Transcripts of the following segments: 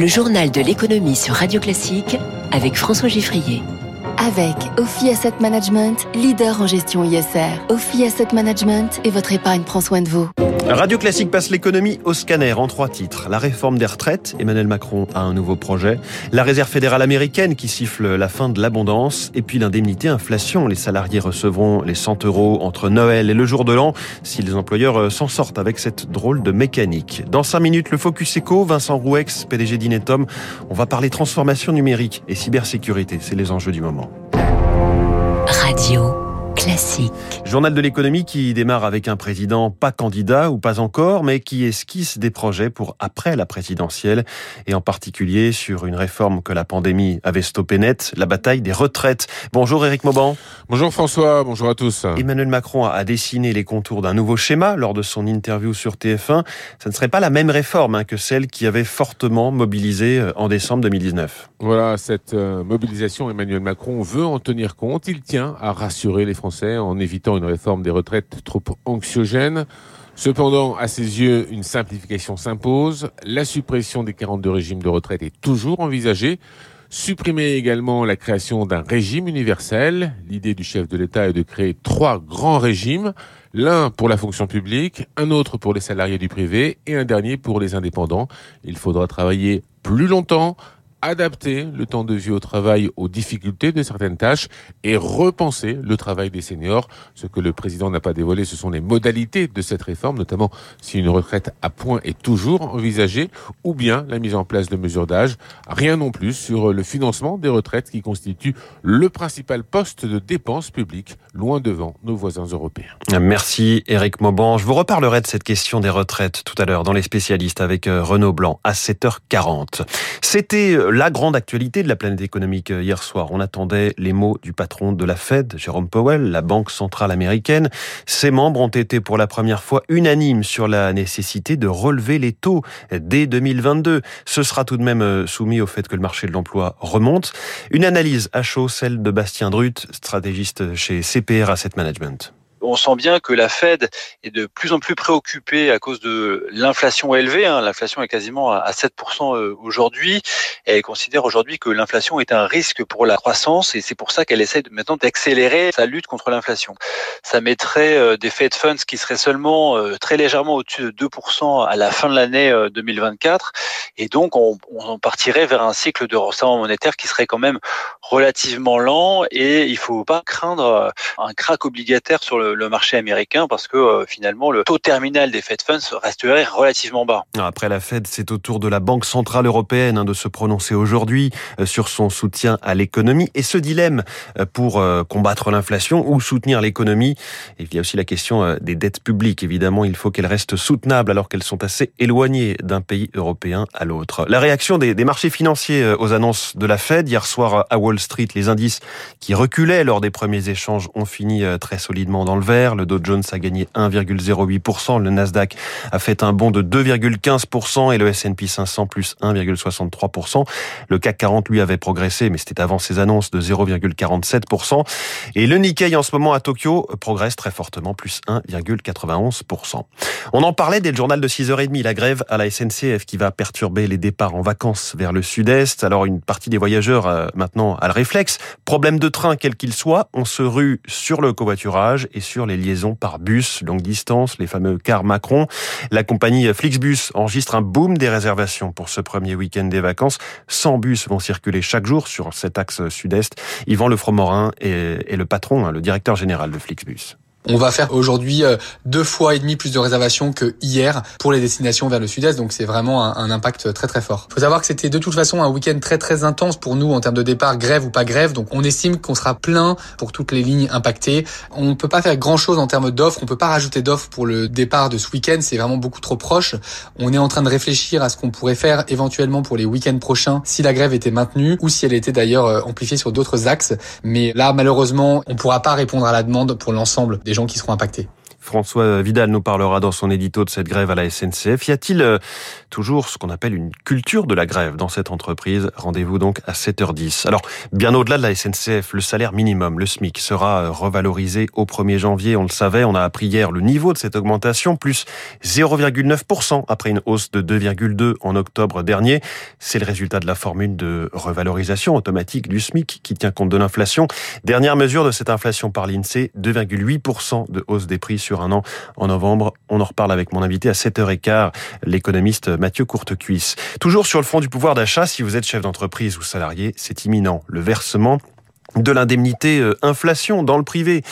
le journal de l'économie sur Radio Classique avec François Giffrier. Avec Ophi Asset Management, leader en gestion ISR. Ophi Asset Management et votre épargne prend soin de vous. Radio Classique passe l'économie au scanner en trois titres. La réforme des retraites, Emmanuel Macron a un nouveau projet. La réserve fédérale américaine qui siffle la fin de l'abondance. Et puis l'indemnité inflation. Les salariés recevront les 100 euros entre Noël et le jour de l'an si les employeurs euh, s'en sortent avec cette drôle de mécanique. Dans cinq minutes, le Focus Eco, Vincent Rouex, PDG d'Inetom. On va parler transformation numérique et cybersécurité. C'est les enjeux du moment. Classique. Journal de l'économie qui démarre avec un président pas candidat ou pas encore, mais qui esquisse des projets pour après la présidentielle et en particulier sur une réforme que la pandémie avait stoppé net, la bataille des retraites. Bonjour Éric Mauban. Bonjour François, bonjour à tous. Emmanuel Macron a dessiné les contours d'un nouveau schéma lors de son interview sur TF1. Ce ne serait pas la même réforme hein, que celle qui avait fortement mobilisé euh, en décembre 2019. Voilà, cette euh, mobilisation, Emmanuel Macron veut en tenir compte. Il tient à rassurer les Français en évitant une réforme des retraites trop anxiogène. Cependant, à ses yeux, une simplification s'impose. La suppression des 42 régimes de retraite est toujours envisagée. Supprimer également la création d'un régime universel. L'idée du chef de l'État est de créer trois grands régimes. L'un pour la fonction publique, un autre pour les salariés du privé et un dernier pour les indépendants. Il faudra travailler plus longtemps, adapter le temps de vie au travail aux difficultés de certaines tâches et repenser le travail des seniors. Ce que le président n'a pas dévoilé, ce sont les modalités de cette réforme, notamment si une retraite à point est toujours envisagée ou bien la mise en place de mesures d'âge. Rien non plus sur le financement des retraites qui constitue le principal poste de dépenses publiques, loin devant nos voisins européens. Merci Eric Mauban. Je vous reparlerai de cette question des retraites tout à l'heure dans les spécialistes avec euh, Renaud Blanc à 7h40. C'était euh, la grande actualité de la planète économique euh, hier soir. On attendait les mots du patron de la Fed, Jérôme Powell, la Banque centrale américaine. Ses membres ont été pour la première fois unanimes sur la nécessité de relever les taux dès 2022. Ce sera tout de même euh, soumis au fait que le marché de l'emploi remonte. Une analyse à chaud, celle de Bastien Drut, stratégiste chez CPR Asset Management on sent bien que la Fed est de plus en plus préoccupée à cause de l'inflation élevée. Hein. L'inflation est quasiment à 7% euh, aujourd'hui. Elle considère aujourd'hui que l'inflation est un risque pour la croissance et c'est pour ça qu'elle essaie maintenant d'accélérer sa lutte contre l'inflation. Ça mettrait euh, des Fed Funds qui seraient seulement euh, très légèrement au-dessus de 2% à la fin de l'année 2024 et donc on, partirait vers un cycle de resserrement monétaire qui serait quand même relativement lent et il faut pas craindre un crack obligataire sur le marché américain parce que euh, finalement le taux terminal des Fed Funds resterait relativement bas. Après la Fed, c'est au tour de la Banque centrale européenne hein, de se prononcer aujourd'hui euh, sur son soutien à l'économie et ce dilemme euh, pour combattre l'inflation ou soutenir l'économie. Il y a aussi la question des dettes publiques. Évidemment, il faut qu'elles restent soutenables alors qu'elles sont assez éloignées d'un pays européen à l'autre. La réaction des, des marchés financiers aux annonces de la Fed hier soir à Wall Street, les indices qui reculaient lors des premiers échanges ont fini très solidement dans le vert. Le Dow Jones a gagné 1,08%. Le Nasdaq a fait un bond de 2,15% et le S&P 500 plus 1,63%. Le CAC 40 lui avait progressé, mais c'était avant ses annonces de 0,47%. Et le Nikkei en ce moment à Tokyo progresse très fortement, plus 1,91%. On en parlait dès le journal de 6h30, la grève à la SNCF qui va perturber les départs en vacances vers le sud-est. Alors une partie des voyageurs euh, maintenant a le réflexe. Problème de train quel qu'il soit, on se rue sur le covoiturage et sur les liaisons par bus longue distance, les fameux cars Macron. La compagnie Flixbus enregistre un boom des réservations pour ce premier week-end des vacances. 100 bus vont circuler chaque jour sur cet axe sud-est. Yvan Lefromorin est, est le patron, hein, le directeur général de Flixbus. On va faire aujourd'hui euh, deux fois et demi plus de réservations que hier pour les destinations vers le sud-est, donc c'est vraiment un, impact très très fort. Faut savoir que c'était de toute façon un week-end très très intense pour nous en termes de départ, grève ou pas grève, donc on estime qu'on sera plein pour toutes les lignes impactées. On peut pas faire grand-chose en termes d'offres, on peut pas rajouter d'offres pour le départ de ce week-end, c'est vraiment beaucoup trop proche. On est en train de réfléchir à ce qu'on pourrait faire éventuellement pour les week-ends prochains si la grève était maintenue ou si elle était d'ailleurs euh, amplifiée sur d'autres axes, mais là malheureusement on pourra pas répondre à la demande pour l'ensemble des gens qui seront impactés. François Vidal nous parlera dans son édito de cette grève à la SNCF. Y a-t-il euh, toujours ce qu'on appelle une culture de la grève dans cette entreprise? Rendez-vous donc à 7h10. Alors, bien au-delà de la SNCF, le salaire minimum, le SMIC, sera euh, revalorisé au 1er janvier. On le savait, on a appris hier le niveau de cette augmentation, plus 0,9% après une hausse de 2,2 en octobre dernier. C'est le résultat de la formule de revalorisation automatique du SMIC qui tient compte de l'inflation. Dernière mesure de cette inflation par l'INSEE, 2,8% de hausse des prix sur un an en novembre. On en reparle avec mon invité à 7h15, l'économiste Mathieu Courtecuisse. Toujours sur le fond du pouvoir d'achat, si vous êtes chef d'entreprise ou salarié, c'est imminent. Le versement de l'indemnité euh, inflation dans le privé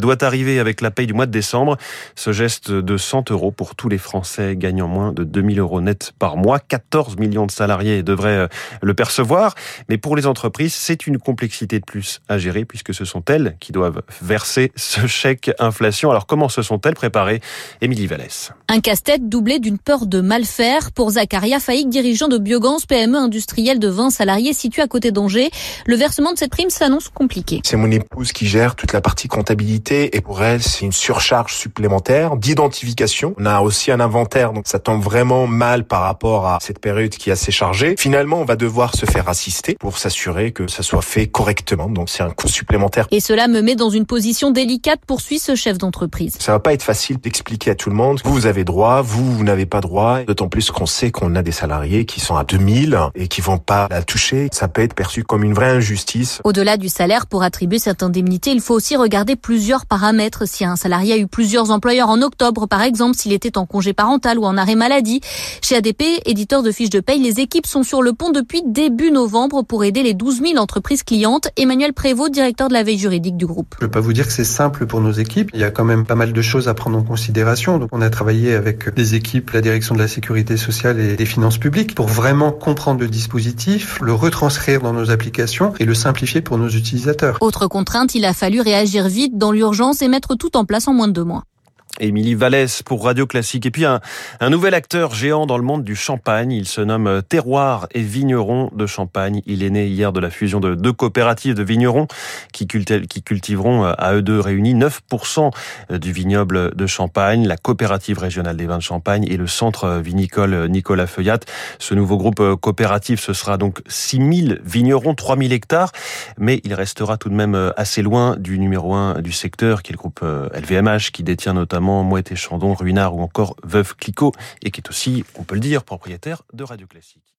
doit arriver avec la paye du mois de décembre. Ce geste de 100 euros pour tous les Français gagnant moins de 2000 euros net par mois. 14 millions de salariés devraient euh, le percevoir. Mais pour les entreprises, c'est une complexité de plus à gérer puisque ce sont elles qui doivent verser ce chèque inflation. Alors comment se sont-elles préparées Émilie Vallès? Un casse-tête doublé d'une peur de mal faire pour Zacharia Faïk, dirigeant de Biogans, PME industrielle de 20 salariés situé à côté d'Angers. Le versement de cette prime s'annonce compliqué. C'est mon épouse qui gère toute la partie comptabilité et pour elle, c'est une surcharge supplémentaire d'identification. On a aussi un inventaire, donc ça tombe vraiment mal par rapport à cette période qui est assez chargée. Finalement, on va devoir se faire assister pour s'assurer que ça soit fait correctement. Donc c'est un coût supplémentaire. Et cela me met dans une position délicate, poursuit ce chef d'entreprise. Ça va pas être facile d'expliquer à tout le monde. Vous, vous avez droit, vous, vous n'avez pas droit. D'autant plus qu'on sait qu'on a des salariés qui sont à 2000 et qui vont pas la toucher. Ça peut être perçu comme une vraie injustice. Au-delà du salaire, pour attribuer cette indemnité, il faut aussi regarder plusieurs paramètres. Si un salarié a eu plusieurs employeurs en octobre, par exemple, s'il était en congé parental ou en arrêt maladie. Chez ADP, éditeur de fiches de paye, les équipes sont sur le pont depuis début novembre pour aider les 12 000 entreprises clientes. Emmanuel Prévost, directeur de la veille juridique du groupe. Je ne peux pas vous dire que c'est simple pour nos équipes. Il y a quand même pas mal de choses à prendre en considération. Donc, on a travaillé avec les équipes, la direction de la sécurité sociale et des finances publiques pour vraiment comprendre le dispositif, le retranscrire dans nos applications et le simplifier pour nos utilisateurs. Autre contrainte, il a fallu réagir vite dans l'urgence et mettre tout en place en moins de deux mois. Émilie Vallès pour Radio Classique. Et puis un, un, nouvel acteur géant dans le monde du champagne. Il se nomme Terroir et Vigneron de Champagne. Il est né hier de la fusion de deux coopératives de vignerons qui, qui cultiveront à eux deux réunis 9% du vignoble de Champagne, la coopérative régionale des vins de Champagne et le centre vinicole Nicolas Feuillat. Ce nouveau groupe coopératif, ce sera donc 6000 vignerons, 3000 hectares, mais il restera tout de même assez loin du numéro un du secteur qui est le groupe LVMH qui détient notamment Mouette et Chandon, Ruinard ou encore Veuve Clicquot, et qui est aussi, on peut le dire, propriétaire de Radio Classique.